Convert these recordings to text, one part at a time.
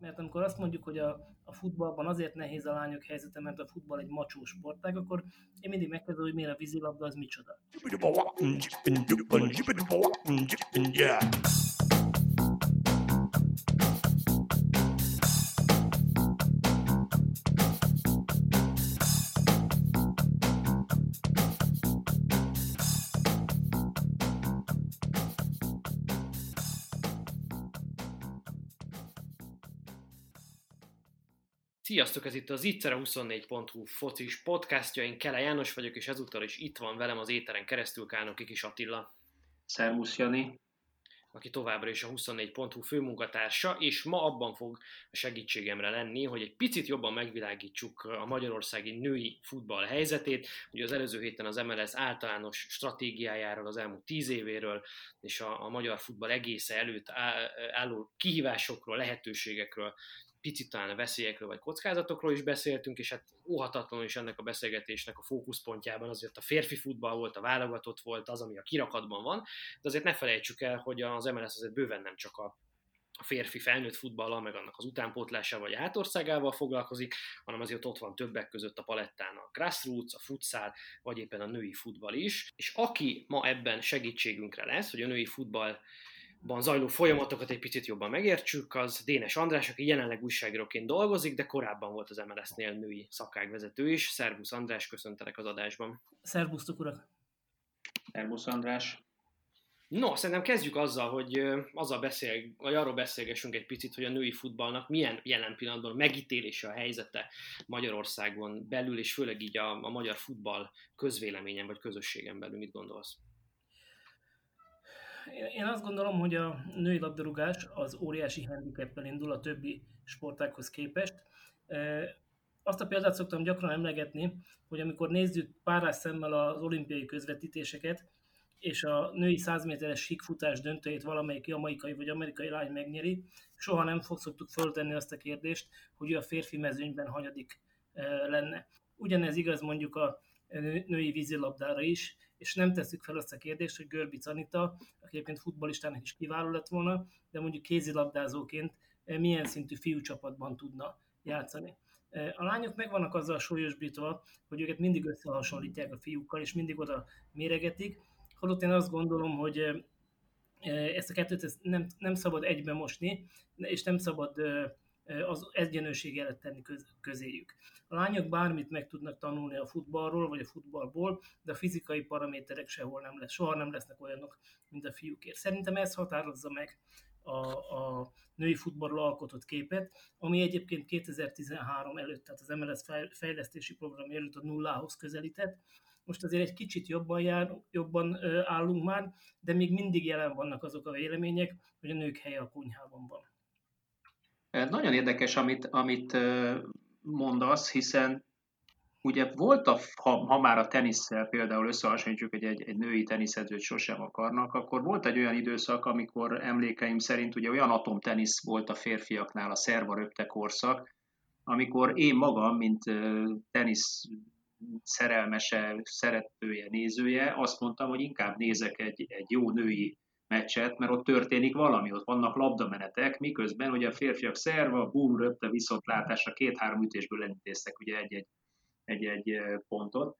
mert amikor azt mondjuk, hogy a, a futballban azért nehéz a lányok helyzete, mert a futball egy macsó sportág, akkor én mindig megkérdezem, hogy miért a vízilabda az micsoda. Sziasztok, ez itt az Ittszer 24.hu focis podcastja, én Kele János vagyok, és ezúttal is itt van velem az éteren keresztül Kálnoki Kis Attila. Szervusz Jani. Aki továbbra is a 24.hu főmunkatársa, és ma abban fog a segítségemre lenni, hogy egy picit jobban megvilágítsuk a magyarországi női futball helyzetét. Ugye az előző héten az MLS általános stratégiájáról, az elmúlt tíz évéről, és a, a magyar futball egésze előtt álló kihívásokról, lehetőségekről picit talán a veszélyekről vagy kockázatokról is beszéltünk, és hát óhatatlanul is ennek a beszélgetésnek a fókuszpontjában azért a férfi futball volt, a válogatott volt, az, ami a kirakatban van, de azért ne felejtsük el, hogy az MLS azért bőven nem csak a a férfi felnőtt futballal, meg annak az utánpótlásával vagy átországával foglalkozik, hanem azért ott van többek között a palettán a grassroots, a futsal, vagy éppen a női futball is. És aki ma ebben segítségünkre lesz, hogy a női futball ban zajló folyamatokat egy picit jobban megértsük, az Dénes András, aki jelenleg újságíróként dolgozik, de korábban volt az MLS-nél női szakágvezető is. Szervusz András, köszöntelek az adásban. Szervusztok urak! Szervusz András! No, szerintem kezdjük azzal, hogy azzal beszél, vagy arról beszélgessünk egy picit, hogy a női futballnak milyen jelen pillanatban megítélése a helyzete Magyarországon belül, és főleg így a, a magyar futball közvéleményen vagy közösségen belül. Mit gondolsz? Én azt gondolom, hogy a női labdarúgás az óriási handicappel indul a többi sportákhoz képest. Azt a példát szoktam gyakran emlegetni, hogy amikor nézzük párás szemmel az olimpiai közvetítéseket, és a női 100 méteres síkfutás döntőjét valamelyik jamaikai vagy amerikai lány megnyeri, soha nem fog szoktuk föltenni azt a kérdést, hogy ő a férfi mezőnyben hanyadik lenne. Ugyanez igaz mondjuk a női vízilabdára is, és nem tesszük fel azt a kérdést, hogy Görbic Anita, aki egyébként futbolistának is kiváló lett volna, de mondjuk kézilabdázóként eh, milyen szintű fiúcsapatban tudna játszani. Eh, a lányok meg vannak azzal súlyosbítva, hogy őket mindig összehasonlítják a fiúkkal, és mindig oda méregetik, holott én azt gondolom, hogy eh, ezt a kettőt nem, nem szabad egybe mosni, és nem szabad az egyenlőség előtt tenni közéjük. A lányok bármit meg tudnak tanulni a futballról, vagy a futballból, de a fizikai paraméterek sehol nem lesz, soha nem lesznek olyanok, mint a fiúkért. Szerintem ez határozza meg a, a női futballról alkotott képet, ami egyébként 2013 előtt, tehát az MLS fejlesztési program előtt a nullához közelített. Most azért egy kicsit jobban, jár, jobban állunk már, de még mindig jelen vannak azok a vélemények, hogy a nők helye a konyhában van. Nagyon érdekes, amit, amit mondasz, hiszen ugye volt, a, ha, ha már a tenisszel például összehasonlítjuk, hogy egy, egy női teniszedzőt sosem akarnak, akkor volt egy olyan időszak, amikor emlékeim szerint ugye olyan atomtenisz volt a férfiaknál, a szerva röpte korszak, amikor én magam, mint tenisz szerelmese, szeretője, nézője, azt mondtam, hogy inkább nézek egy, egy jó női meccset, mert ott történik valami, ott vannak labdamenetek, miközben ugye a férfiak szerva, bum, röpte viszontlátásra két-három ütésből lenintéztek ugye egy-egy, egy-egy pontot.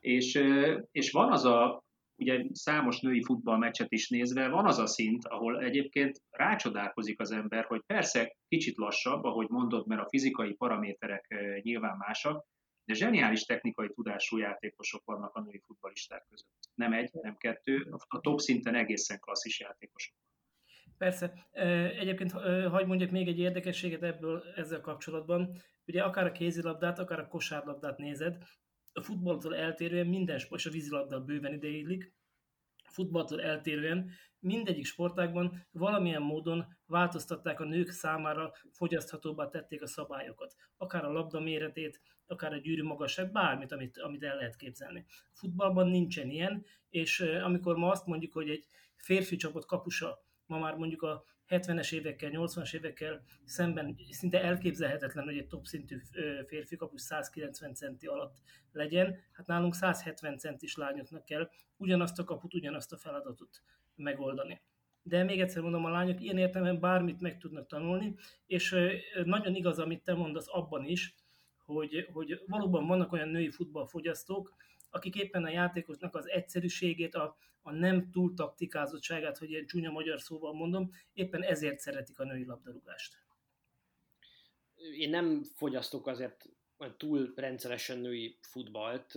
És, és van az a, ugye számos női futballmeccset is nézve, van az a szint, ahol egyébként rácsodálkozik az ember, hogy persze kicsit lassabb, ahogy mondod, mert a fizikai paraméterek nyilván másak, de zseniális technikai tudású játékosok vannak a női futballisták között. Nem egy, nem kettő, a top szinten egészen klasszis játékosok. Persze. Egyébként hagyd mondjak még egy érdekességet ebből ezzel kapcsolatban. Ugye akár a kézilabdát, akár a kosárlabdát nézed, a futballtól eltérően minden sport, és a vízilabda bőven ideillik, futballtól eltérően mindegyik sportágban valamilyen módon változtatták a nők számára, fogyaszthatóbbá tették a szabályokat. Akár a labda méretét, akár a gyűrű magasság, bármit, amit, amit el lehet képzelni. Futballban nincsen ilyen, és amikor ma azt mondjuk, hogy egy férfi csapat kapusa ma már mondjuk a 70-es évekkel, 80-as évekkel szemben szinte elképzelhetetlen, hogy egy top szintű férfi kapus 190 centi alatt legyen. Hát nálunk 170 centis lányoknak kell ugyanazt a kaput, ugyanazt a feladatot megoldani. de még egyszer mondom, a lányok ilyen értelemben bármit meg tudnak tanulni, és nagyon igaz, amit te mondasz abban is, hogy, hogy valóban vannak olyan női futballfogyasztók, akik éppen a játékosnak az egyszerűségét, a, a nem túl taktikázottságát, hogy egy csúnya magyar szóval mondom, éppen ezért szeretik a női labdarúgást. Én nem fogyasztok azért túl rendszeresen női futballt.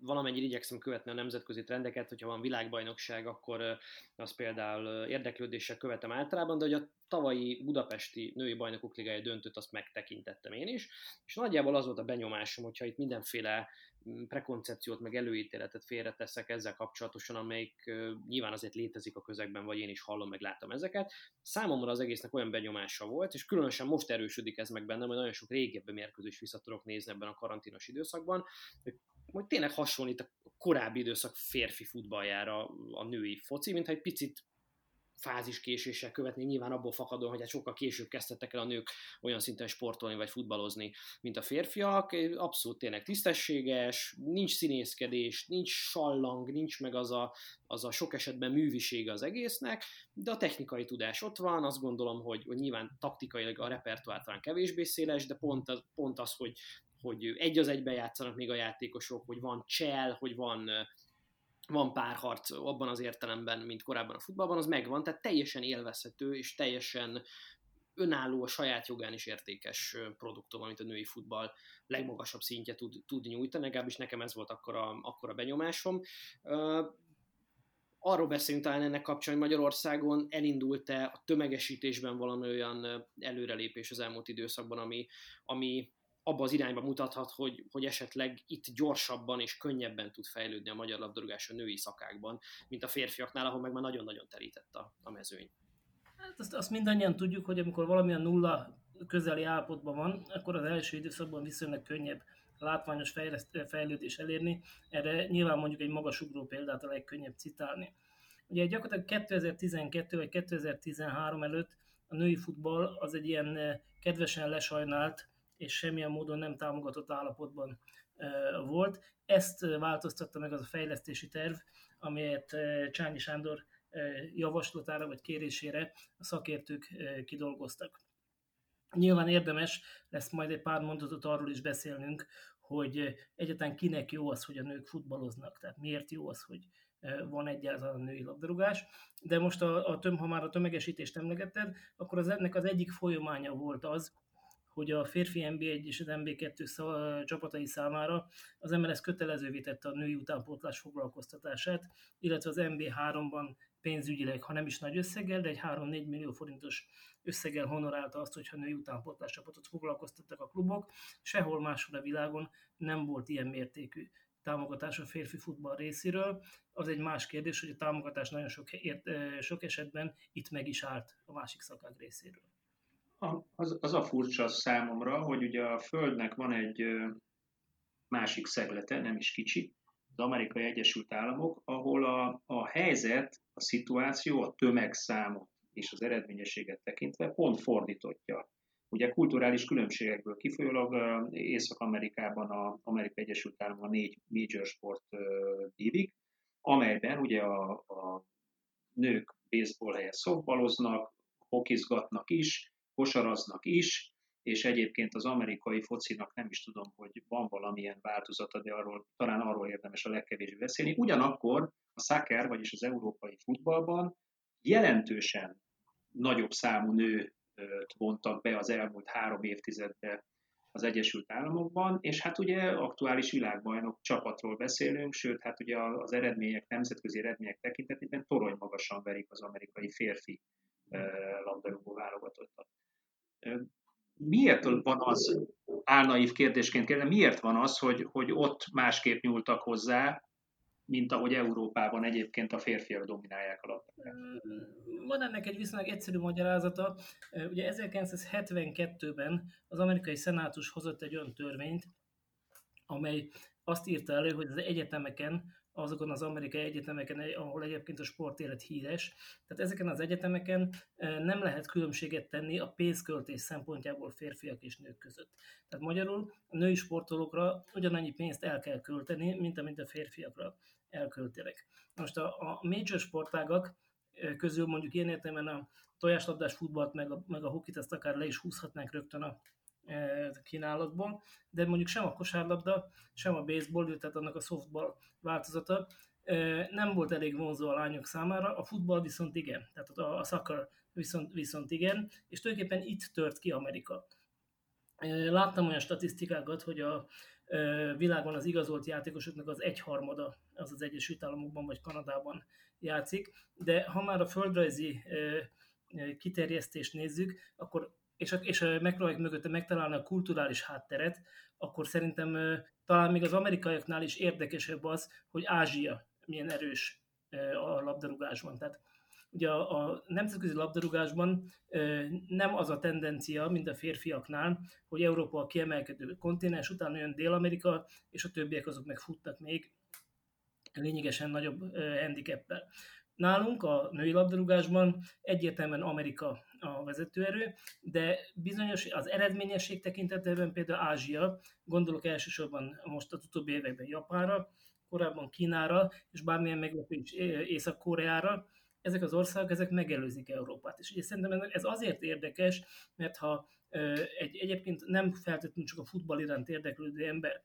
Valamennyire igyekszem követni a nemzetközi trendeket, hogyha van világbajnokság, akkor az például érdeklődéssel követem általában, de hogy a tavalyi budapesti női bajnokok ligája döntőt azt megtekintettem én is, és nagyjából az volt a benyomásom, hogyha itt mindenféle mm, prekoncepciót, meg előítéletet félreteszek ezzel kapcsolatosan, amelyik nyilván azért létezik a közegben, vagy én is hallom, meg látom ezeket. Számomra az egésznek olyan benyomása volt, és különösen most erősödik ez meg bennem, hogy nagyon sok régebbi mérkőzés vissza tudok nézni ebben a karanténos időszakban, hogy, hogy tényleg hasonlít a korábbi időszak férfi futballjára a női foci, mintha egy picit fáziskéséssel követni, nyilván abból fakadóan, hogy hát sokkal később kezdtek el a nők olyan szinten sportolni vagy futballozni, mint a férfiak. Abszolút tényleg tisztességes, nincs színészkedés, nincs sallang, nincs meg az a, az a sok esetben művisége az egésznek, de a technikai tudás ott van, azt gondolom, hogy, hogy nyilván taktikailag a repertoár kevésbé széles, de pont az, pont az hogy, hogy egy az egyben játszanak még a játékosok, hogy van csel, hogy van van párharc abban az értelemben, mint korábban a futballban, az megvan, tehát teljesen élvezhető és teljesen önálló, a saját jogán is értékes produktum, amit a női futball legmagasabb szintje tud, tud nyújtani, legalábbis nekem ez volt akkor a, akkor a benyomásom. Arról beszélünk talán ennek kapcsán, hogy Magyarországon elindult-e a tömegesítésben valami olyan előrelépés az elmúlt időszakban, ami, ami abba az irányba mutathat, hogy, hogy esetleg itt gyorsabban és könnyebben tud fejlődni a magyar labdarúgás a női szakákban, mint a férfiaknál, ahol meg már nagyon-nagyon terített a, a mezőny. Hát azt, azt mindannyian tudjuk, hogy amikor valamilyen nulla közeli állapotban van, akkor az első időszakban viszonylag könnyebb látványos fejlődés elérni. Erre nyilván mondjuk egy magasugró példát a legkönnyebb citálni. Ugye gyakorlatilag 2012 vagy 2013 előtt a női futball az egy ilyen eh, kedvesen lesajnált és semmilyen módon nem támogatott állapotban volt. Ezt változtatta meg az a fejlesztési terv, amelyet Csányi Sándor javaslatára vagy kérésére a szakértők kidolgoztak. Nyilván érdemes lesz majd egy pár mondatot arról is beszélnünk, hogy egyetlen kinek jó az, hogy a nők futballoznak, tehát miért jó az, hogy van egyáltalán a női labdarúgás. De most a, a töm, ha már a tömegesítést emlegetted, akkor az ennek az egyik folyamánya volt az, hogy a férfi NB1 és az NB2 csapatai számára az MLS kötelezővé tette a női utánpótlás foglalkoztatását, illetve az NB3-ban pénzügyileg, ha nem is nagy összeggel, de egy 3-4 millió forintos összeggel honorálta azt, hogyha női utánpótlás csapatot foglalkoztattak a klubok. Sehol máshol a világon nem volt ilyen mértékű támogatás a férfi futball részéről. Az egy más kérdés, hogy a támogatás nagyon sok, sok esetben itt meg is állt a másik szakák részéről az, az a furcsa számomra, hogy ugye a Földnek van egy másik szeglete, nem is kicsi, az Amerikai Egyesült Államok, ahol a, a helyzet, a szituáció, a tömegszámot és az eredményességet tekintve pont fordítottja. Ugye kulturális különbségekből kifolyólag Észak-Amerikában a Amerikai Egyesült Államok a négy major sport dívik, amelyben ugye a, a nők baseball helyett szoftballoznak, hokizgatnak is, kosaraznak is, és egyébként az amerikai focinak nem is tudom, hogy van valamilyen változata, de arról, talán arról érdemes a legkevésbé beszélni. Ugyanakkor a soccer, vagyis az európai futballban jelentősen nagyobb számú nőt vontak be az elmúlt három évtizedben az Egyesült Államokban, és hát ugye aktuális világbajnok csapatról beszélünk, sőt, hát ugye az eredmények, nemzetközi eredmények tekintetében torony magasan verik az amerikai férfi labdarúgó válogatottat. Miért van az, álnaív kérdésként kérdezem, miért van az, hogy, hogy ott másképp nyúltak hozzá, mint ahogy Európában egyébként a férfiak dominálják a labdarúgást? Van ennek egy viszonylag egyszerű magyarázata. Ugye 1972-ben az amerikai szenátus hozott egy olyan törvényt, amely azt írta elő, hogy az egyetemeken azokon az amerikai egyetemeken, ahol egyébként a sportélet híres. Tehát ezeken az egyetemeken nem lehet különbséget tenni a pénzköltés szempontjából férfiak és nők között. Tehát magyarul a női sportolókra ugyanannyi pénzt el kell költeni, mint amint a férfiakra elköltenek. Most a, a major sportágak közül mondjuk ilyen értelemben a tojáslabdás futballt, meg a, meg a hokit, ezt akár le is húzhatnánk rögtön a kínálatból, de mondjuk sem a kosárlabda, sem a baseball, tehát annak a softball változata nem volt elég vonzó a lányok számára, a futball viszont igen, tehát a, a soccer viszont, viszont igen, és tulajdonképpen itt tört ki Amerika. Láttam olyan statisztikákat, hogy a világon az igazolt játékosoknak az egyharmada az az Egyesült Államokban vagy Kanadában játszik, de ha már a földrajzi kiterjesztést nézzük, akkor és, és megpróbáljuk mögötte megtalálni a kulturális hátteret, akkor szerintem talán még az amerikaiaknál is érdekesebb az, hogy Ázsia milyen erős a labdarúgásban. Tehát ugye a, a nemzetközi labdarúgásban nem az a tendencia, mint a férfiaknál, hogy Európa a kiemelkedő kontinens, utána jön Dél-Amerika, és a többiek azok meg futnak még lényegesen nagyobb handicappel. Nálunk a női labdarúgásban egyértelműen Amerika a vezetőerő, de bizonyos az eredményesség tekintetében például Ázsia, gondolok elsősorban most a utóbbi években Japánra, korábban Kínára, és bármilyen meglepő is Észak-Koreára, ezek az országok ezek megelőzik Európát. És ugye szerintem ez azért érdekes, mert ha egy egyébként nem feltétlenül csak a futball iránt érdeklődő ember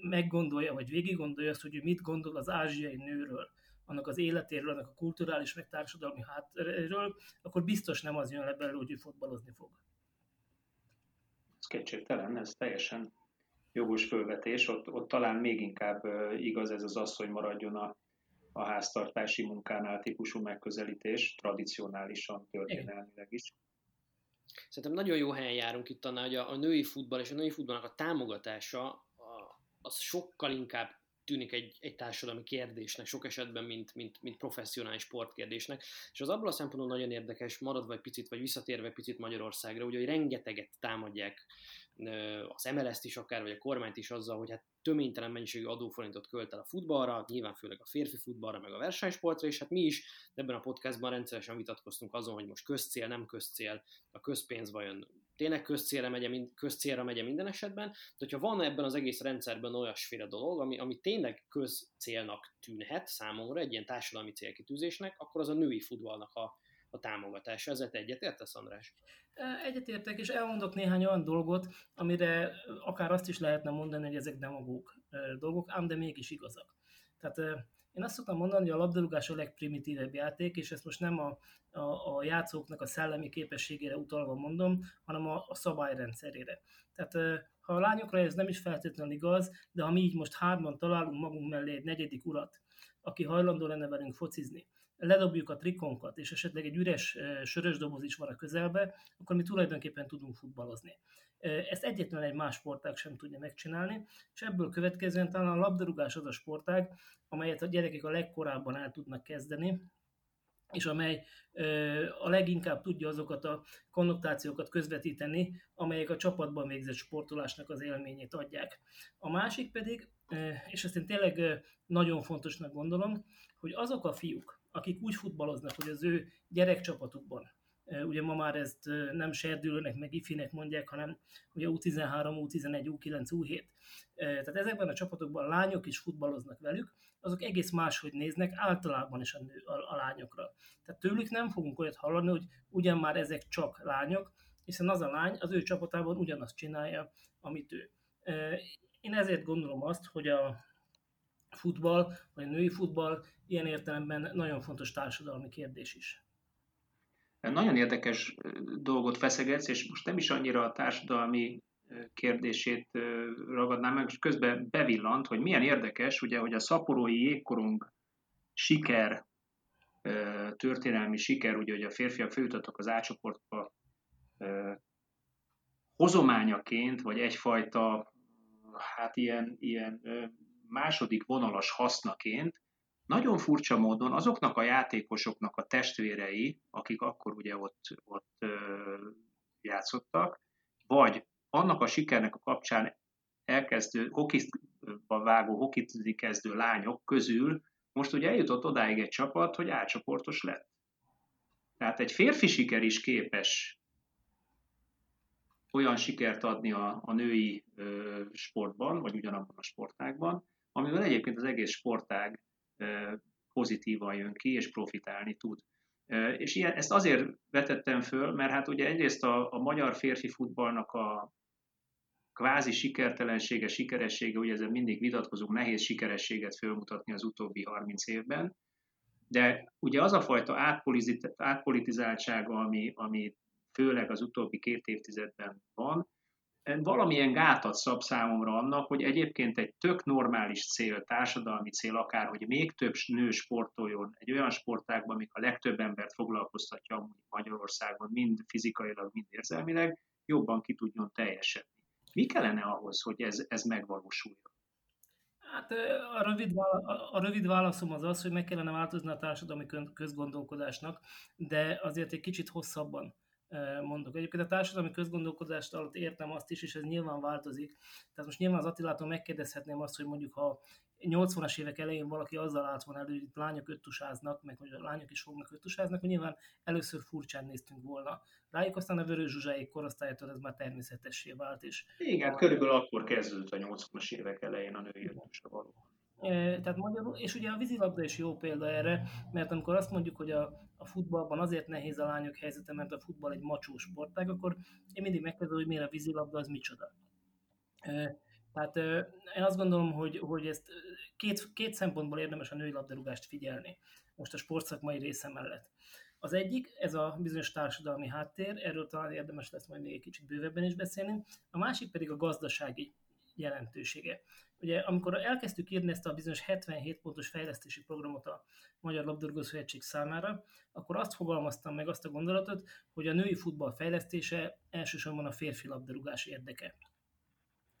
meggondolja, vagy végig gondolja azt, hogy mit gondol az ázsiai nőről, annak az életéről, annak a kulturális, meg társadalmi háttéről, akkor biztos nem az jön le belőle, hogy ő fotbalozni fog. Ez kétségtelen, ez teljesen jogos fölvetés. Ott, ott talán még inkább igaz ez az asszony maradjon a, a háztartási munkánál típusú megközelítés, tradicionálisan, történelmileg is. Szerintem nagyon jó helyen járunk itt annál, hogy a, a női futball és a női futballnak a támogatása a, az sokkal inkább tűnik egy, egy társadalmi kérdésnek sok esetben, mint, mint, mint professzionális sportkérdésnek. És az abból a szempontból nagyon érdekes, maradva egy picit, vagy visszatérve egy picit Magyarországra, ugye, hogy rengeteget támadják az MLS-t is akár, vagy a kormányt is azzal, hogy hát töménytelen mennyiségű adóforintot költ el a futballra, nyilván főleg a férfi futballra, meg a versenysportra, és hát mi is ebben a podcastban rendszeresen vitatkoztunk azon, hogy most közcél, nem közcél, a közpénz vajon tényleg közcélra megye, közcélra megye minden esetben, de hogyha van ebben az egész rendszerben olyasféle dolog, ami, ami tényleg közcélnak tűnhet számomra, egy ilyen társadalmi célkitűzésnek, akkor az a női futballnak a, a támogatása. Ezzel te egyetértesz, András? Egyetértek, és elmondok néhány olyan dolgot, amire akár azt is lehetne mondani, hogy ezek demagóg dolgok, ám de mégis igazak. Tehát én azt szoktam mondani, hogy a labdarúgás a legprimitívebb játék, és ezt most nem a, a, a játszóknak a szellemi képességére utalva mondom, hanem a, a szabályrendszerére. Tehát ha a lányokra ez nem is feltétlenül igaz, de ha mi így most hárman találunk magunk mellé egy negyedik urat, aki hajlandó lenne velünk focizni, ledobjuk a trikonkat, és esetleg egy üres sörös doboz is van a közelbe, akkor mi tulajdonképpen tudunk futballozni. Ezt egyetlen egy más sportág sem tudja megcsinálni, és ebből következően talán a labdarúgás az a sportág, amelyet a gyerekek a legkorábban el tudnak kezdeni, és amely a leginkább tudja azokat a konnotációkat közvetíteni, amelyek a csapatban végzett sportolásnak az élményét adják. A másik pedig, és ezt én tényleg nagyon fontosnak gondolom, hogy azok a fiúk, akik úgy futballoznak, hogy az ő gyerekcsapatukban, ugye ma már ezt nem serdülőnek, meg ifinek mondják, hanem ugye U13, U11, U9, U7. Tehát ezekben a csapatokban lányok is futballoznak velük, azok egész máshogy néznek általában is a, nő, a, a lányokra. Tehát tőlük nem fogunk olyat hallani, hogy ugyan már ezek csak lányok, hiszen az a lány az ő csapatában ugyanazt csinálja, amit ő. Én ezért gondolom azt, hogy a futball, vagy a női futball ilyen értelemben nagyon fontos társadalmi kérdés is. Nagyon érdekes dolgot feszegetsz, és most nem is annyira a társadalmi kérdését ragadnám meg, és közben bevillant, hogy milyen érdekes, ugye, hogy a szaporói jégkorong siker, történelmi siker, ugye, hogy a férfiak főjutottak az átcsoportba hozományaként, vagy egyfajta hát ilyen, ilyen második vonalas hasznaként, nagyon furcsa módon azoknak a játékosoknak a testvérei, akik akkor ugye ott, ott játszottak, vagy annak a sikernek a kapcsán elkezdő, hokizba vágó, hokizni kezdő lányok közül most ugye eljutott odáig egy csapat, hogy átcsoportos lett. Tehát egy férfi siker is képes olyan sikert adni a, a női ö, sportban, vagy ugyanabban a sportágban, amivel egyébként az egész sportág pozitívan jön ki, és profitálni tud. És ilyen, ezt azért vetettem föl, mert hát ugye egyrészt a, a magyar férfi futballnak a kvázi sikertelensége, sikeressége, ugye ezzel mindig vitatkozunk, nehéz sikerességet fölmutatni az utóbbi 30 évben, de ugye az a fajta átpolitizáltsága, ami, ami főleg az utóbbi két évtizedben van, valamilyen gátat szab számomra annak, hogy egyébként egy tök normális cél, társadalmi cél akár, hogy még több nő sportoljon egy olyan sportágban, amik a legtöbb embert foglalkoztatja Magyarországon, mind fizikailag, mind érzelmileg, jobban ki tudjon teljesedni. Mi kellene ahhoz, hogy ez, ez megvalósuljon? Hát a rövid, a rövid válaszom az az, hogy meg kellene változni a társadalmi közgondolkodásnak, de azért egy kicsit hosszabban mondok. Egyébként a társadalmi közgondolkodást alatt értem azt is, és ez nyilván változik. Tehát most nyilván az Attilától megkérdezhetném azt, hogy mondjuk ha 80-as évek elején valaki azzal állt volna elő, hogy itt lányok öttusáznak, meg hogy a lányok is fognak öttusáznak, hogy nyilván először furcsán néztünk volna. Rájuk aztán a Vörös Zsuzsáik korosztálytól ez már természetessé vált. És Igen, a... körülbelül akkor kezdődött a 80-as évek elején a női öttusra való. Tehát magyarul, és ugye a vízilabda is jó példa erre, mert amikor azt mondjuk, hogy a, a futballban azért nehéz a lányok helyzete, mert a futball egy macsó sportág, akkor én mindig megkérdezem, hogy miért a vízilabda az micsoda. Tehát én azt gondolom, hogy, hogy ezt két, két szempontból érdemes a női labdarúgást figyelni, most a sportszakmai része mellett. Az egyik, ez a bizonyos társadalmi háttér, erről talán érdemes lesz majd még egy kicsit bővebben is beszélni, a másik pedig a gazdasági jelentősége. Ugye amikor elkezdtük írni ezt a bizonyos 77 pontos fejlesztési programot a Magyar Labdarúgó Szövetség számára, akkor azt fogalmaztam meg azt a gondolatot, hogy a női futball fejlesztése elsősorban a férfi labdarúgás érdeke.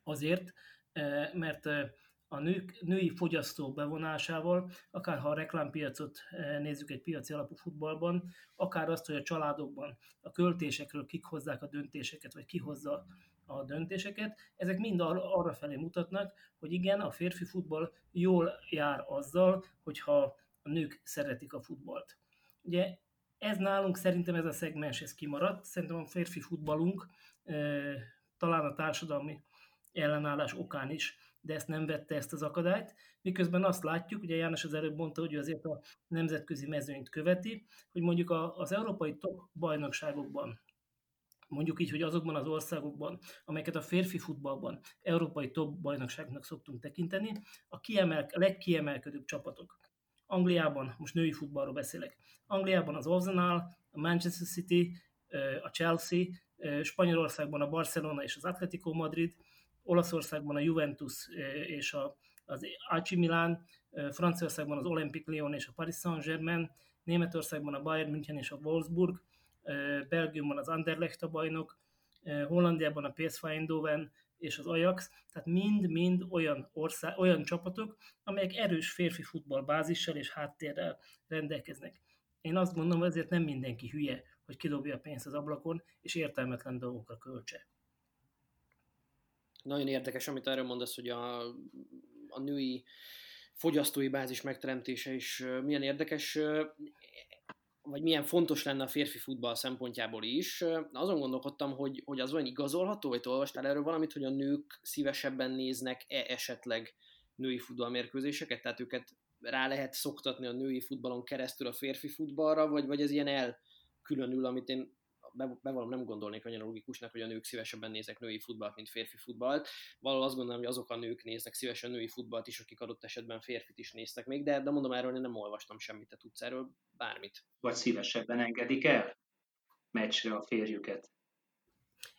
Azért, eh, mert eh, a nők, női fogyasztók bevonásával, akár ha a reklámpiacot eh, nézzük egy piaci alapú futballban, akár azt, hogy a családokban a költésekről kik hozzák a döntéseket, vagy ki hozza a döntéseket, ezek mind ar- arra felé mutatnak, hogy igen, a férfi futball jól jár azzal, hogyha a nők szeretik a futballt. Ugye ez nálunk szerintem ez a szegmens ez kimaradt, szerintem a férfi futballunk talán a társadalmi ellenállás okán is, de ezt nem vette ezt az akadályt, miközben azt látjuk, ugye János az előbb mondta, hogy azért a nemzetközi mezőnyt követi, hogy mondjuk az európai top bajnokságokban mondjuk így, hogy azokban az országokban, amelyeket a férfi futballban európai top bajnokságnak szoktunk tekinteni, a, kiemel, a legkiemelkedőbb csapatok. Angliában, most női futballról beszélek, Angliában az Arsenal, a Manchester City, a Chelsea, Spanyolországban a Barcelona és az Atletico Madrid, Olaszországban a Juventus és a, az AC Milan, Franciaországban az Olympique Lyon és a Paris Saint-Germain, Németországban a Bayern München és a Wolfsburg, Belgiumban az Anderlecht a bajnok, Hollandiában a PSV Eindhoven és az Ajax, tehát mind-mind olyan, ország, olyan csapatok, amelyek erős férfi futballbázissal és háttérrel rendelkeznek. Én azt mondom, hogy ezért nem mindenki hülye, hogy kidobja a pénzt az ablakon, és értelmetlen dolgokra költse. Nagyon érdekes, amit erről mondasz, hogy a, a női fogyasztói bázis megteremtése is milyen érdekes vagy milyen fontos lenne a férfi futball szempontjából is. Azon gondolkodtam, hogy, hogy az olyan igazolható, vagy olvastál erről valamit, hogy a nők szívesebben néznek-e esetleg női futballmérkőzéseket, tehát őket rá lehet szoktatni a női futballon keresztül a férfi futballra, vagy, vagy ez ilyen elkülönül, amit én bevallom nem gondolnék annyira logikusnak, hogy a nők szívesebben néznek női futballt, mint férfi futballt. Valahol azt gondolom, hogy azok a nők néznek szívesen női futballt is, akik adott esetben férfit is néztek még, de, de mondom erről, én nem olvastam semmit, te tudsz erről bármit. Vagy szívesebben engedik el meccsre a férjüket.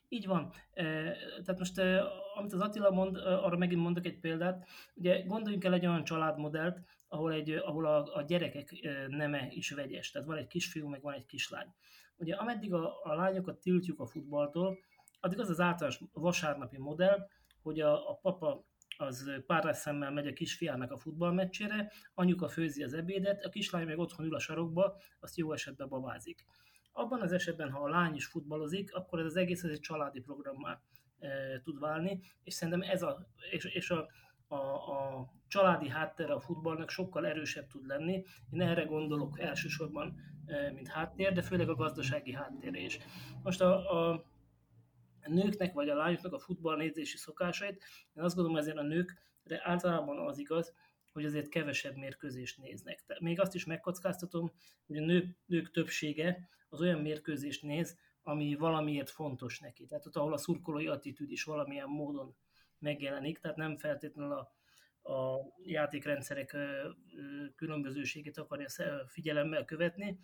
Így van. Tehát most, amit az Attila mond, arra megint mondok egy példát. Ugye gondoljunk el egy olyan családmodellt, ahol, egy, ahol a, a gyerekek neme is vegyes. Tehát van egy kisfiú, meg van egy kislány. Ugye ameddig a, a lányokat tiltjuk a futballtól, addig az az általános vasárnapi modell, hogy a, a papa az párás szemmel megy a kisfiának a futballmeccsére, anyuka főzi az ebédet, a kislány meg otthon ül a sarokba, azt jó esetben babázik. Abban az esetben, ha a lány is futballozik, akkor ez az egész ez egy családi programmá e, tud válni, és szerintem ez a, és, és a, a, a családi háttere a futballnak sokkal erősebb tud lenni. Én erre gondolok elsősorban, e, mint háttér, de főleg a gazdasági háttér is. Most a, a nőknek vagy a lányoknak a futball nézési szokásait, én azt gondolom ezért a nőkre általában az igaz, hogy azért kevesebb mérkőzést néznek. De még azt is megkockáztatom, hogy a nők, nők többsége az olyan mérkőzést néz, ami valamiért fontos neki. Tehát ott, ahol a szurkolói attitűd is valamilyen módon megjelenik, tehát nem feltétlenül a, a játékrendszerek különbözőségét akarja figyelemmel követni,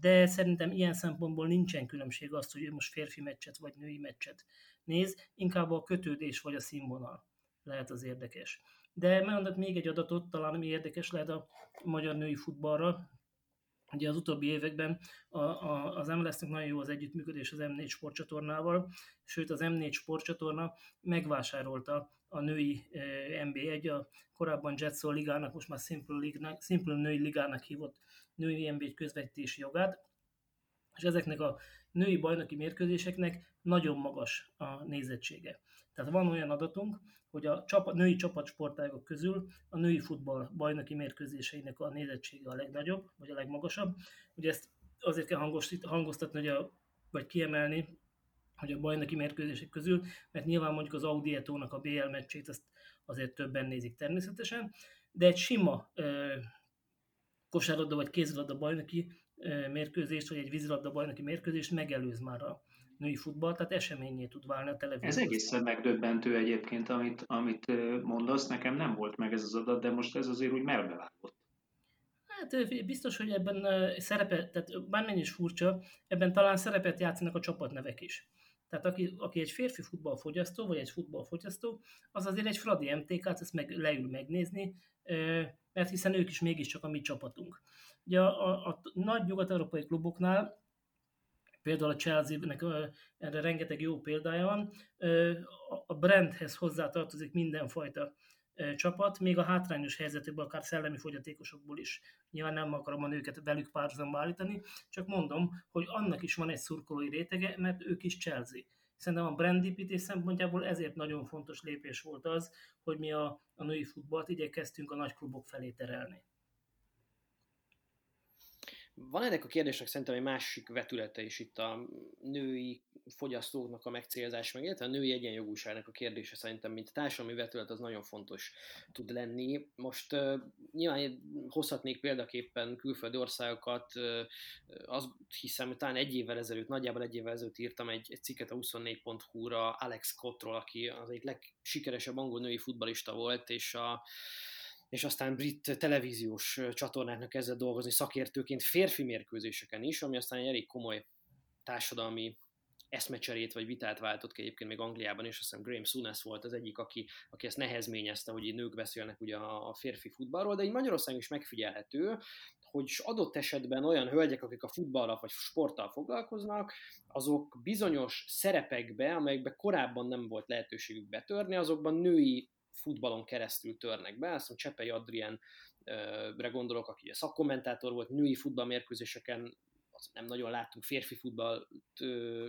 de szerintem ilyen szempontból nincsen különbség azt, hogy most férfi meccset vagy női meccset néz, inkább a kötődés vagy a színvonal lehet az érdekes. De mondok még egy adatot, talán ami érdekes lehet a magyar női futballra, Ugye az utóbbi években a, a, az mls nagyon jó az együttműködés az M4 sportcsatornával, sőt az M4 sportcsatorna megvásárolta a női e, NB1, a korábban Jetson ligának, most már Simple, League, Simple női ligának hívott női NB1 közvetítési jogát, és ezeknek a női bajnoki mérkőzéseknek nagyon magas a nézettsége. Tehát van olyan adatunk, hogy a csapat, női csapatsportágok közül a női futball bajnoki mérkőzéseinek a nézettsége a legnagyobb, vagy a legmagasabb. Ugye ezt azért kell hangoztatni, hogy a, vagy kiemelni, hogy a bajnoki mérkőzések közül, mert nyilván mondjuk az Audi Etónak a BL meccsét azt azért többen nézik természetesen, de egy sima ö, kosárlabda vagy kézilabda bajnoki mérkőzést, vagy egy vízilabda bajnoki mérkőzést megelőz már a női futball, tehát eseményé tud válni a televízió. Ez egészen megdöbbentő egyébként, amit, amit mondasz, nekem nem volt meg ez az adat, de most ez azért úgy melbevágott. Hát biztos, hogy ebben szerepet, tehát bármennyi is furcsa, ebben talán szerepet játszanak a csapatnevek is. Tehát aki, aki egy férfi futballfogyasztó, vagy egy futballfogyasztó, az azért egy Fradi MTK-t, ezt meg, leül megnézni, mert hiszen ők is mégiscsak a mi csapatunk. Ugye a, a, a nagy nyugat-európai kluboknál Például a Chelsea-nek erre rengeteg jó példája van. A brandhez hozzátartozik mindenfajta csapat, még a hátrányos helyzetekben, akár szellemi fogyatékosokból is. Nyilván nem akarom a nőket velük párhuzamba állítani, csak mondom, hogy annak is van egy szurkolói rétege, mert ők is Chelsea. Szerintem a brandépítés szempontjából ezért nagyon fontos lépés volt az, hogy mi a, a női futballt igyekeztünk a nagy klubok felé terelni. Van ennek a kérdésnek szerintem egy másik vetülete is itt a női fogyasztóknak a megcélzás, meg illetve a női egyenjogúságnak a kérdése szerintem, mint társadalmi vetület, az nagyon fontos tud lenni. Most uh, nyilván hozhatnék példaképpen külföldi országokat, uh, azt hiszem, talán egy évvel ezelőtt, nagyjából egy évvel ezelőtt írtam egy, egy cikket a 24.hu-ra Alex Scottról, aki az egyik legsikeresebb angol női futbalista volt, és a és aztán brit televíziós csatornáknak kezdett dolgozni szakértőként férfi mérkőzéseken is, ami aztán egy elég komoly társadalmi eszmecserét vagy vitát váltott ki egyébként még Angliában, és azt hiszem Graham Souness volt az egyik, aki, aki ezt nehezményezte, hogy nők beszélnek ugye a, férfi futballról, de így Magyarországon is megfigyelhető, hogy adott esetben olyan hölgyek, akik a futballra vagy sporttal foglalkoznak, azok bizonyos szerepekbe, amelyekbe korábban nem volt lehetőségük betörni, azokban női futballon keresztül törnek be. Azt mondom, Csepei Adrienre gondolok, aki a szakkommentátor volt, női futballmérkőzéseken nem nagyon láttunk férfi futball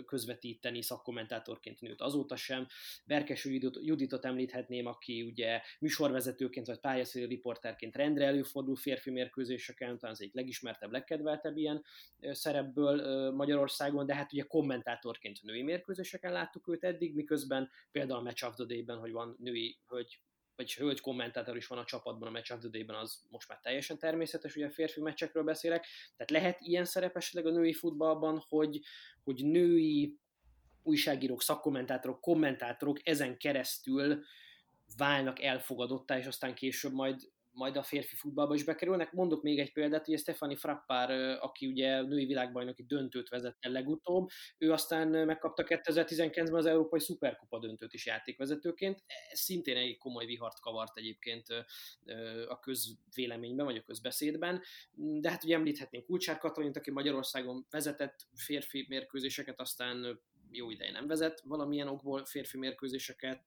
közvetíteni szakkommentátorként nőt azóta sem. Berkes Juditot említhetném, aki ugye műsorvezetőként vagy pályaszéli riporterként rendre előfordul férfi mérkőzéseken, talán az egyik legismertebb, legkedveltebb ilyen szerepből Magyarországon, de hát ugye kommentátorként női mérkőzéseken láttuk őt eddig, miközben például a Match of the Day-ben, hogy van női hölgy vagyis hölgy kommentátor is van a csapatban a Match of az most már teljesen természetes, ugye férfi meccsekről beszélek. Tehát lehet ilyen szerep a női futballban, hogy, hogy női újságírók, szakkommentátorok, kommentátorok ezen keresztül válnak elfogadottá, és aztán később majd majd a férfi futballba is bekerülnek. Mondok még egy példát, hogy Stefani Frappár, aki ugye női világbajnoki döntőt vezette legutóbb, ő aztán megkapta 2019-ben az Európai Szuperkupa döntőt is játékvezetőként. Ez szintén egy komoly vihart kavart egyébként a közvéleményben, vagy a közbeszédben. De hát ugye említhetnénk Kulcsár Katalint, aki Magyarországon vezetett férfi mérkőzéseket, aztán jó ideje nem vezet valamilyen okból férfi mérkőzéseket,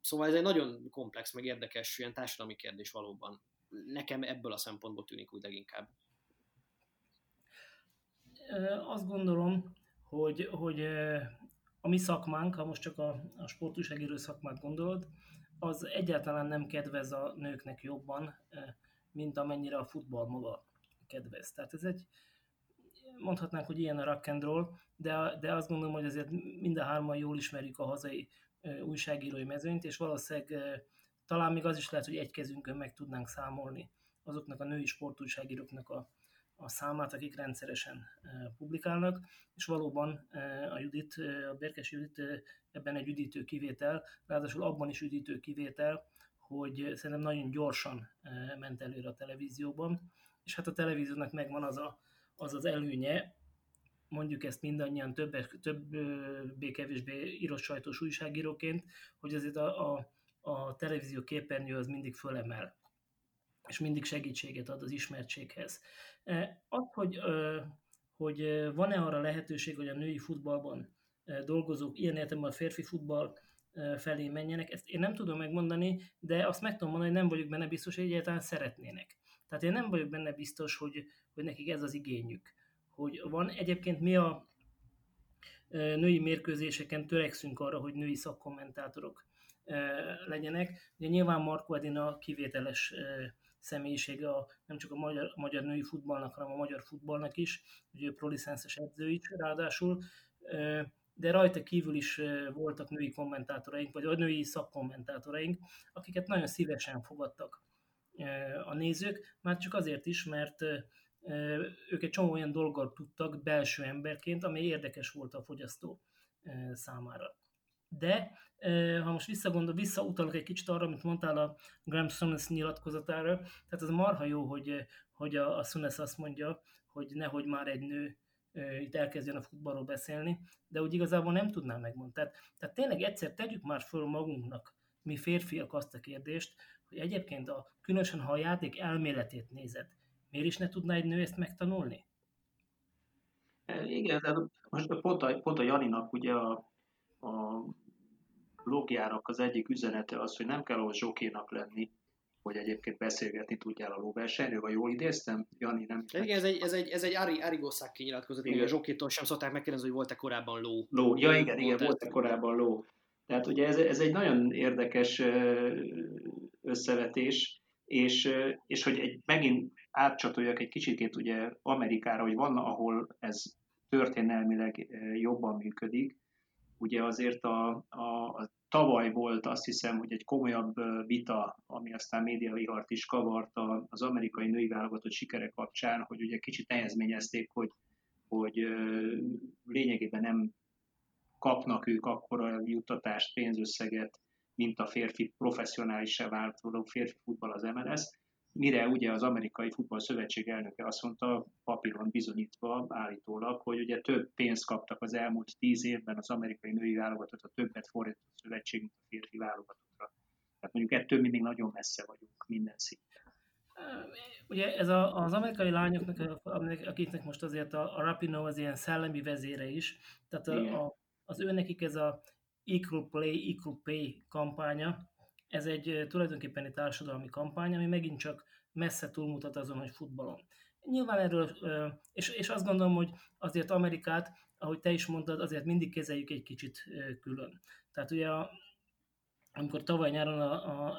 szóval ez egy nagyon komplex, meg érdekes ilyen társadalmi kérdés valóban. Nekem ebből a szempontból tűnik úgy leginkább. Azt gondolom, hogy, hogy a mi szakmánk, ha most csak a, a sportúságíró szakmát gondolod, az egyáltalán nem kedvez a nőknek jobban, mint amennyire a futball maga kedvez. Tehát ez egy, mondhatnánk, hogy ilyen a rock and roll, de, de azt gondolom, hogy azért mind a hárman jól ismerjük a hazai újságírói mezőnyt, és valószínűleg talán még az is lehet, hogy egy kezünkön meg tudnánk számolni azoknak a női sportújságíróknak a, a számát, akik rendszeresen publikálnak, és valóban a Judit, a Berkes Judit ebben egy üdítő kivétel, ráadásul abban is üdítő kivétel, hogy szerintem nagyon gyorsan ment előre a televízióban, és hát a televíziónak megvan az a, az, az előnye, mondjuk ezt mindannyian többek, többé-kevésbé írott sajtós újságíróként, hogy azért a, a, a televízió képernyő az mindig fölemel, és mindig segítséget ad az ismertséghez. Az, hogy, hogy van-e arra lehetőség, hogy a női futballban dolgozók, ilyen értelemben a férfi futball felé menjenek, ezt én nem tudom megmondani, de azt meg tudom mondani, hogy nem vagyok benne biztos, hogy egyáltalán szeretnének. Tehát én nem vagyok benne biztos, hogy, hogy nekik ez az igényük. Hogy van egyébként mi a női mérkőzéseken törekszünk arra, hogy női szakkommentátorok legyenek. Ugye nyilván Marko Edina kivételes személyisége a, nem csak a magyar, magyar női futballnak, hanem a magyar futballnak is, ugye prolicenszes edző is ráadásul, de rajta kívül is voltak női kommentátoraink, vagy a női szakkommentátoraink, akiket nagyon szívesen fogadtak a nézők, már csak azért is, mert ők egy csomó olyan dolgot tudtak belső emberként, ami érdekes volt a fogyasztó számára. De ha most visszagondol, visszautalok egy kicsit arra, amit mondtál a Graham Souness nyilatkozatára, tehát az marha jó, hogy, hogy a, a Souness azt mondja, hogy nehogy már egy nő itt elkezdjen a futballról beszélni, de úgy igazából nem tudnám megmondani. Tehát, tehát tényleg egyszer tegyük már föl magunknak, mi férfiak azt a kérdést, hogy egyébként a, különösen ha a játék elméletét nézed, miért is ne tudná egy nő ezt megtanulni? Igen, de most pont a, pont a Janinak ugye a, a blogjának az egyik üzenete az, hogy nem kell ahhoz zsokénak lenni, hogy egyébként beszélgetni tudjál a lóversenyről, vagy jól idéztem? Jani, nem? Igen, ez egy, ez egy, ez egy Ari, Ari Gosszák nyilatkozat, hogy a zsokétól sem szokták megkérdezni, hogy volt-e korábban ló. Ló, ja igen, igen, volt-e korábban ló. Tehát ugye ez, ez egy nagyon érdekes összevetés, és, és hogy egy, megint átcsatoljak egy kicsit ugye Amerikára, hogy van, ahol ez történelmileg jobban működik, ugye azért a, a, a tavaly volt azt hiszem, hogy egy komolyabb vita, ami aztán médiavihart is kavart az amerikai női válogatott sikere kapcsán, hogy ugye kicsit nehezményezték, hogy, hogy lényegében nem kapnak ők akkora juttatást, pénzösszeget, mint a férfi professzionálisá vált férfi futball az MLS, mire ugye az amerikai futball szövetség elnöke azt mondta, papíron bizonyítva állítólag, hogy ugye több pénzt kaptak az elmúlt tíz évben az amerikai női válogatottra, többet fordított a szövetség, mint a férfi válogatottra. Tehát mondjuk ettől mi még nagyon messze vagyunk minden szinten. Ugye ez a, az amerikai lányoknak, akiknek most azért a, a Rapino az ilyen szellemi vezére is, tehát a, a, az ő nekik ez a Equal Play, Equal Pay kampánya, ez egy tulajdonképpen egy társadalmi kampány, ami megint csak messze túlmutat azon, hogy futballon. Nyilván erről, és, és azt gondolom, hogy azért Amerikát, ahogy te is mondtad, azért mindig kezeljük egy kicsit külön. Tehát ugye, a, amikor tavaly nyáron a, a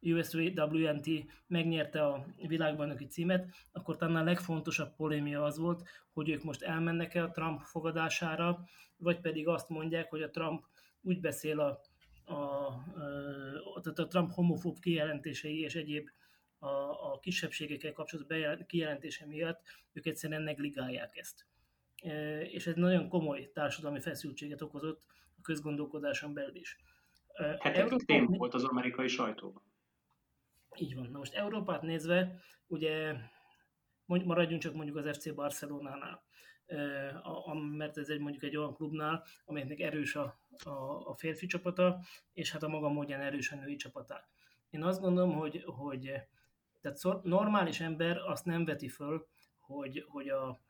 USWNT megnyerte a világbajnoki címet, akkor talán a legfontosabb polémia az volt, hogy ők most elmennek-e a Trump fogadására, vagy pedig azt mondják, hogy a Trump úgy beszél a, a, a, a Trump homofób kijelentései és egyéb a, a kisebbségekkel kapcsolatos kijelentése miatt ők egyszerűen negligálják ezt. És ez nagyon komoly társadalmi feszültséget okozott a közgondolkodáson belül is. Hetekig téma volt az amerikai sajtóban. Így van. Na most Európát nézve, ugye maradjunk csak mondjuk az FC Barcelonánál a, mert ez egy mondjuk egy olyan klubnál, amelynek erős a, a, a férfi csapata, és hát a maga módján erős a női csapata. Én azt gondolom, hogy, hogy tehát normális ember azt nem veti föl, hogy, hogy a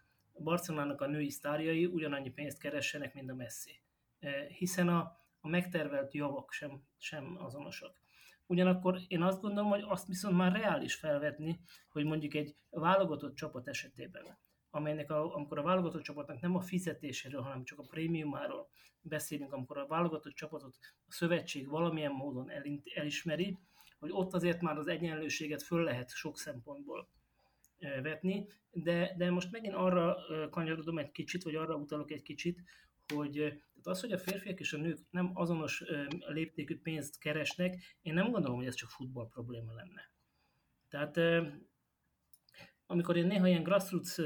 Barcelonának a női sztárjai ugyanannyi pénzt keressenek, mint a Messi. Hiszen a, a megtervelt javak sem, sem azonosak. Ugyanakkor én azt gondolom, hogy azt viszont már reális felvetni, hogy mondjuk egy válogatott csapat esetében amelynek a, amikor a válogatott csapatnak nem a fizetéséről, hanem csak a prémiumáról beszélünk, amikor a válogatott csapatot a szövetség valamilyen módon elismeri, hogy ott azért már az egyenlőséget föl lehet sok szempontból vetni, de, de most megint arra kanyarodom egy kicsit, vagy arra utalok egy kicsit, hogy tehát az, hogy a férfiak és a nők nem azonos léptékű pénzt keresnek, én nem gondolom, hogy ez csak futball probléma lenne. Tehát amikor én néha ilyen grassroots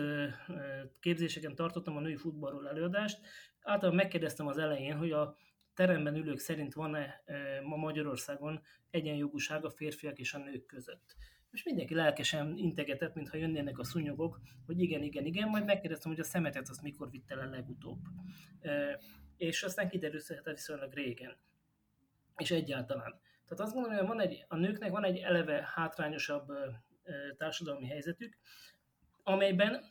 képzéseken tartottam a női futballról előadást, általában megkérdeztem az elején, hogy a teremben ülők szerint van-e ma Magyarországon egyenjogúság a férfiak és a nők között. És mindenki lelkesen integetett, mintha jönnének a szúnyogok, hogy igen, igen, igen, majd megkérdeztem, hogy a szemetet azt mikor vitte el legutóbb. És aztán kiderült, hogy hát viszonylag régen. És egyáltalán. Tehát azt gondolom, hogy van egy, a nőknek van egy eleve hátrányosabb társadalmi helyzetük, amelyben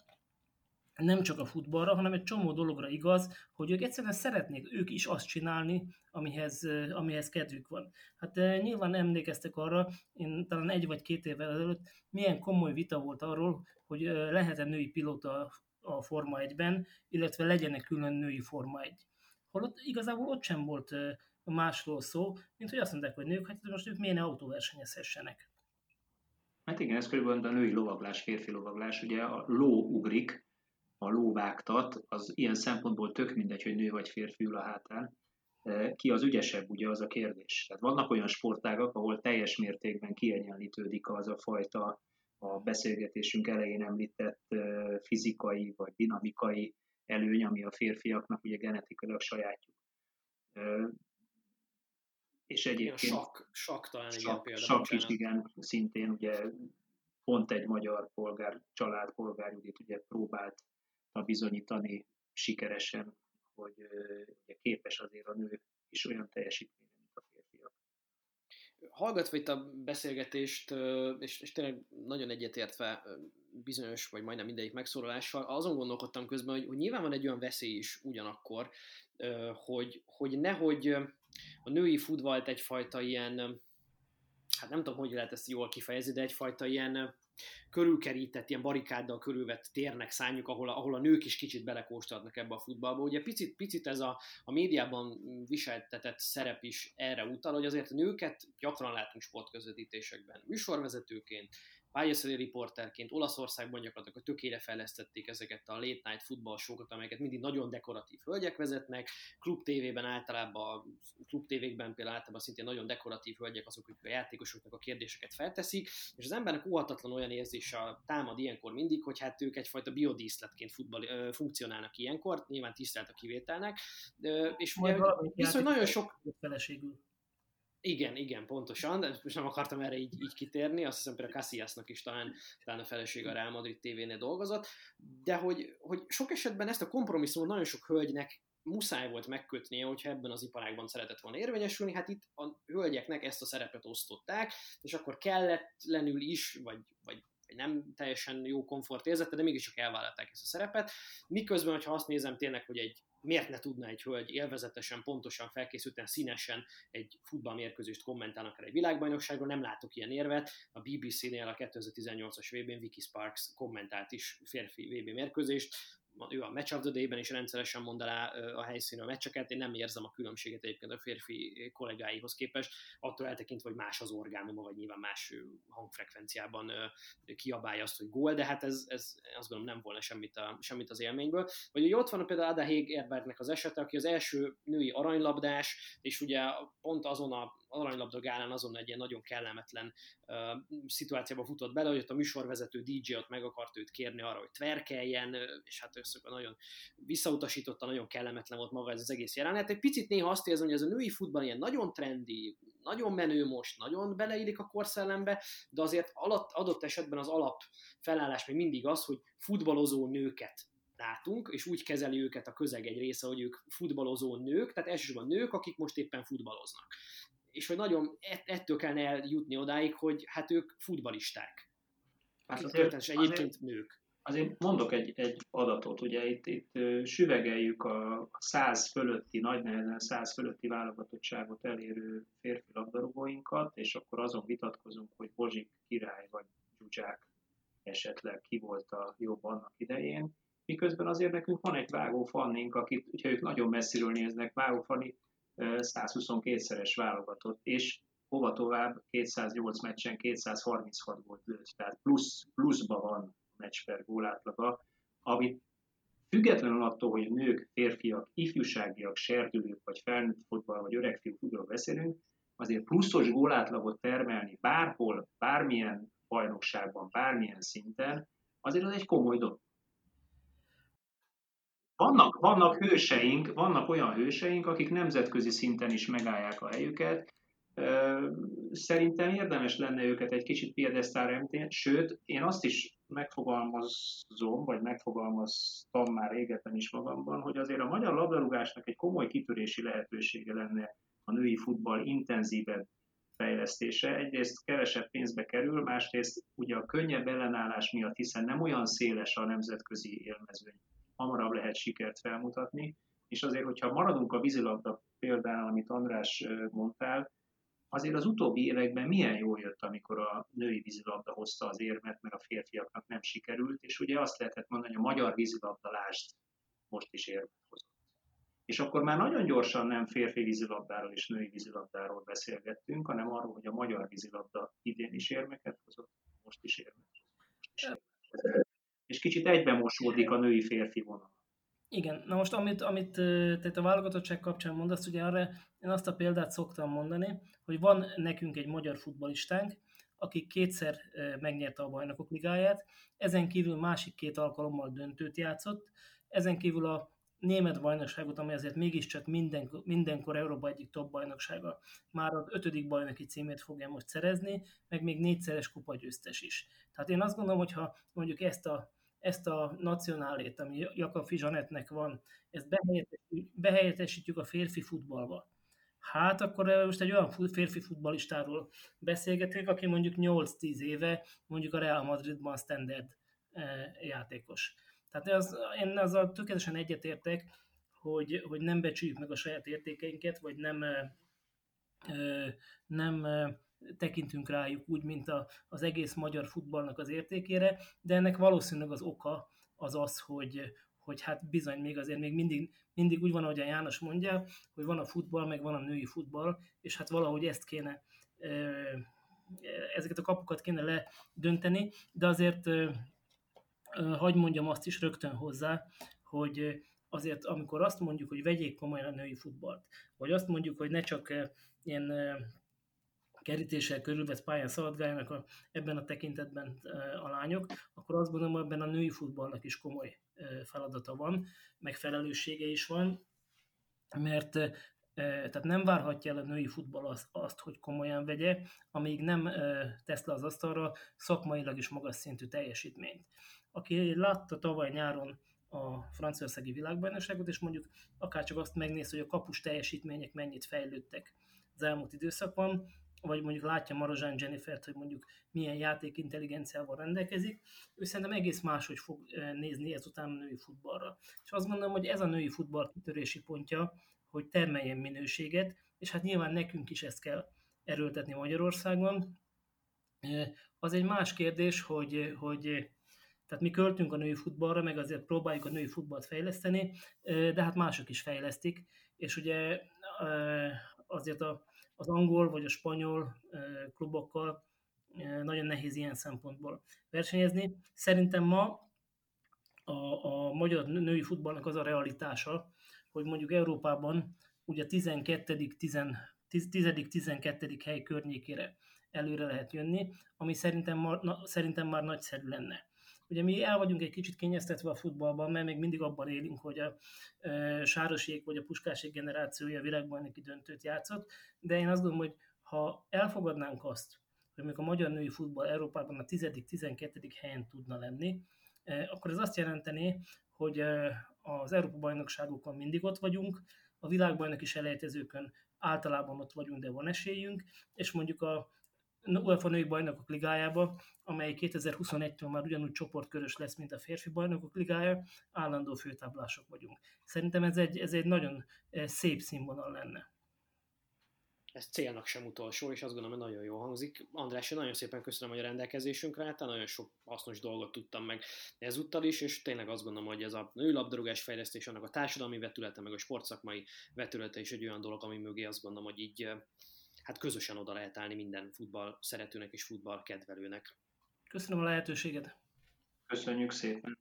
nem csak a futballra, hanem egy csomó dologra igaz, hogy ők egyszerűen szeretnék ők is azt csinálni, amihez, amihez kedvük van. Hát nyilván emlékeztek arra, én talán egy vagy két évvel ezelőtt milyen komoly vita volt arról, hogy lehet-e női pilóta a Forma 1-ben, illetve legyen-e külön női Forma 1. Holott igazából ott sem volt másról szó, mint hogy azt mondták, hogy nők, hát most ők miért ne autóversenyezhessenek. Hát igen, ez körülbelül a női lovaglás, férfi lovaglás. Ugye a ló ugrik, a ló vágtat, az ilyen szempontból tök mindegy, hogy nő vagy férfi ül a hátán. Ki az ügyesebb, ugye az a kérdés. Tehát vannak olyan sportágak, ahol teljes mértékben kiegyenlítődik az a fajta a beszélgetésünk elején említett fizikai vagy dinamikai előny, ami a férfiaknak ugye genetikailag sajátjuk. És egyébként... Sak, sak talán sak, példa. Sak is, igen, szintén ugye pont egy magyar polgár, család polgár Judit ugye próbált bizonyítani sikeresen, hogy ugye képes azért a nő is olyan teljesítményre, mint a férfiak. Hallgatva itt a beszélgetést, és, és tényleg nagyon egyetértve bizonyos, vagy majdnem mindegyik megszólalással, azon gondolkodtam közben, hogy, hogy nyilván van egy olyan veszély is ugyanakkor, hogy, hogy nehogy a női futballt egyfajta ilyen, hát nem tudom, hogy lehet ezt jól kifejezni, de egyfajta ilyen körülkerített, ilyen barikáddal körülvett térnek szánjuk, ahol a, ahol a nők is kicsit belekóstolnak ebbe a futballba. Ugye picit, picit ez a, a médiában viseltetett szerep is erre utal, hogy azért a nőket gyakran látunk sportközvetítésekben, műsorvezetőként, pályaszeli riporterként Olaszországban gyakorlatilag tökére fejlesztették ezeket a late night futball showokat, amelyeket mindig nagyon dekoratív hölgyek vezetnek, klub tévében általában, klub tévékben például általában szintén nagyon dekoratív hölgyek azok, akik a játékosoknak a kérdéseket felteszik, és az embernek óhatatlan olyan érzése támad ilyenkor mindig, hogy hát ők egyfajta biodíszletként futball, ö, funkcionálnak ilyenkor, nyilván tisztelt a kivételnek, ö, és ugye viszont nagyon sok... Feleségül. Igen, igen, pontosan, de most nem akartam erre így, így kitérni, azt hiszem például Casillasnak is talán, talán a feleség a Real Madrid tévénél dolgozott, de hogy, hogy sok esetben ezt a kompromisszumot nagyon sok hölgynek muszáj volt megkötnie, hogyha ebben az iparágban szeretett volna érvényesülni, hát itt a hölgyeknek ezt a szerepet osztották, és akkor kellett lenül is, vagy, vagy nem teljesen jó komfort érzette, de mégiscsak elvállalták ezt a szerepet. Miközben, hogyha azt nézem tényleg, hogy egy miért ne tudna egy hölgy élvezetesen, pontosan felkészülten, színesen egy futballmérkőzést kommentálnak el egy világbajnokságról, nem látok ilyen érvet. A BBC-nél a 2018-as VB-n Vicky Sparks kommentált is férfi VB mérkőzést, ő a Match of the Day-ben is rendszeresen mond el a helyszínű a meccseket, én nem érzem a különbséget egyébként a férfi kollégáihoz képest, attól eltekintve, hogy más az orgánuma, vagy nyilván más hangfrekvenciában kiabálja azt, hogy gól, de hát ez, ez azt gondolom nem volna semmit, a, semmit az élményből. Vagy ugye ott van például Ada Hegerbergnek az esete, aki az első női aranylabdás, és ugye pont azon a aranylabda gálán azon egy ilyen nagyon kellemetlen uh, szituációba futott bele, hogy ott a műsorvezető DJ ott meg akart őt kérni arra, hogy tverkeljen, és hát összök nagyon visszautasította, nagyon kellemetlen volt maga ez az egész jelenet. Egy picit néha azt érzem, hogy ez a női futball ilyen nagyon trendi, nagyon menő most, nagyon beleillik a korszellembe, de azért alatt, adott esetben az alap felállás még mindig az, hogy futballozó nőket látunk, és úgy kezeli őket a közeg egy része, hogy ők futballozó nők, tehát elsősorban nők, akik most éppen futballoznak és hogy nagyon ettől kellene eljutni odáig, hogy hát ők futbalisták. Hát azért, egyébként azért, nők. Azért mondok egy, egy adatot, ugye itt, itt süvegeljük a száz fölötti, nagy nehezen száz fölötti válogatottságot elérő férfi labdarúgóinkat, és akkor azon vitatkozunk, hogy Bozsik király vagy Zsuzsák esetleg ki volt a jobb annak idején, miközben azért nekünk van egy vágó fannink, akit, hogyha ők nagyon messziről néznek, vágó fanni 122-szeres válogatott, és hova tovább 208 meccsen 236 volt lőtt, tehát plusz, pluszba van a meccs per gól átlaga, amit Függetlenül attól, hogy nők, férfiak, ifjúságiak, serdülők, vagy felnőtt fotball, vagy öreg fiúkról beszélünk, azért pluszos gólátlagot termelni bárhol, bármilyen bajnokságban, bármilyen szinten, azért az egy komoly dolog. Vannak, vannak hőseink, vannak olyan hőseink, akik nemzetközi szinten is megállják a helyüket. Szerintem érdemes lenne őket egy kicsit piedesztára említeni, sőt, én azt is megfogalmazom, vagy megfogalmaztam már régebben is magamban, hogy azért a magyar labdarúgásnak egy komoly kitörési lehetősége lenne a női futball intenzívebb fejlesztése. Egyrészt kevesebb pénzbe kerül, másrészt ugye a könnyebb ellenállás miatt, hiszen nem olyan széles a nemzetközi élmezőny, hamarabb lehet sikert felmutatni, és azért, hogyha maradunk a vízilabda példánál, amit András mondtál, azért az utóbbi években milyen jól jött, amikor a női vízilabda hozta az érmet, mert a férfiaknak nem sikerült, és ugye azt lehetett mondani, hogy a magyar vízilabda lásd, most is érmet hozott. És akkor már nagyon gyorsan nem férfi vízilabdáról és női vízilabdáról beszélgettünk, hanem arról, hogy a magyar vízilabda idén is érmeket hozott, most is érmet hozott. És kicsit egyben mosódik a női-férfi vonal. Igen, na most amit, amit tehát a válogatottság kapcsán mondasz, ugye arra én azt a példát szoktam mondani, hogy van nekünk egy magyar futbalistánk, aki kétszer megnyerte a bajnokok ligáját, ezen kívül másik két alkalommal döntőt játszott, ezen kívül a német bajnokságot, ami azért mégiscsak minden, mindenkor Európa egyik top bajnoksága, már az ötödik bajnoki címét fogja most szerezni, meg még négyszeres kupagyőztes is. Tehát én azt gondolom, hogy ha mondjuk ezt a ezt a nacionálét, ami Jakab Fizsanetnek van, ezt behelyettesítjük a férfi futballba. Hát akkor most egy olyan férfi futballistáról beszélgetünk, aki mondjuk 8-10 éve mondjuk a Real Madridban standard játékos. Tehát az, én azzal tökéletesen egyetértek, hogy, hogy nem becsüljük meg a saját értékeinket, vagy nem, nem tekintünk rájuk úgy, mint a, az egész magyar futballnak az értékére, de ennek valószínűleg az oka az az, hogy, hogy hát bizony még azért még mindig, mindig úgy van, ahogy a János mondja, hogy van a futball, meg van a női futball, és hát valahogy ezt kéne, ezeket a kapukat kéne ledönteni, de azért hagy mondjam azt is rögtön hozzá, hogy azért amikor azt mondjuk, hogy vegyék komolyan a női futballt, vagy azt mondjuk, hogy ne csak ilyen kerítéssel körülvett pályán szaladgáljanak a, ebben a tekintetben a lányok, akkor azt gondolom, hogy ebben a női futballnak is komoly feladata van, meg felelőssége is van, mert tehát nem várhatja el a női futball azt, azt, hogy komolyan vegye, amíg nem tesz le az asztalra szakmailag is magas szintű teljesítményt. Aki látta tavaly nyáron a franciaországi világbajnokságot, és mondjuk akár csak azt megnéz, hogy a kapus teljesítmények mennyit fejlődtek az elmúlt időszakban, vagy mondjuk látja Marozsán Jennifert, hogy mondjuk milyen játékintelligenciával rendelkezik, ő szerintem egész máshogy fog eh, nézni ezután a női futballra. És azt gondolom, hogy ez a női futball kitörési pontja, hogy termeljen minőséget, és hát nyilván nekünk is ezt kell erőltetni Magyarországon. Eh, az egy más kérdés, hogy, hogy tehát mi költünk a női futballra, meg azért próbáljuk a női futballt fejleszteni, eh, de hát mások is fejlesztik, és ugye azért a az angol vagy a spanyol klubokkal nagyon nehéz ilyen szempontból versenyezni. Szerintem ma a, a magyar női futballnak az a realitása, hogy mondjuk Európában ugye 12. 10, 12. hely környékére előre lehet jönni, ami szerintem, na, szerintem már nagyszerű lenne. Ugye mi el vagyunk egy kicsit kényeztetve a futballban, mert még mindig abban élünk, hogy a Sárosék vagy a Puskásék generációja a világbajnoki döntőt játszott, de én azt gondolom, hogy ha elfogadnánk azt, hogy még a magyar női futball Európában a 10.-12. helyen tudna lenni, akkor ez azt jelenteni, hogy az Európa bajnokságokon mindig ott vagyunk, a világbajnoki selejtezőkön általában ott vagyunk, de van esélyünk, és mondjuk a UEFA női bajnokok ligájába, amely 2021-től már ugyanúgy csoportkörös lesz, mint a férfi bajnokok ligája, állandó főtáblások vagyunk. Szerintem ez egy, ez egy nagyon eh, szép színvonal lenne. Ez célnak sem utolsó, és azt gondolom, hogy nagyon jó hangzik. András, én nagyon szépen köszönöm, hogy a rendelkezésünkre álltál, nagyon sok hasznos dolgot tudtam meg ezúttal is, és tényleg azt gondolom, hogy ez a nőlabdarúgás fejlesztés, annak a társadalmi vetülete, meg a sportszakmai vetülete is egy olyan dolog, ami mögé azt gondolom, hogy így eh, hát közösen oda lehet állni minden futball szeretőnek és futball kedvelőnek. Köszönöm a lehetőséget. Köszönjük szépen.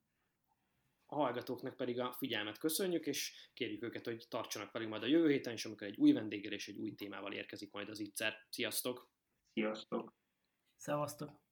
a hallgatóknak pedig a figyelmet köszönjük, és kérjük őket, hogy tartsanak velünk majd a jövő héten is, amikor egy új vendéggel és egy új témával érkezik majd az Itzer. Sziasztok! Sziasztok! Szevasztok!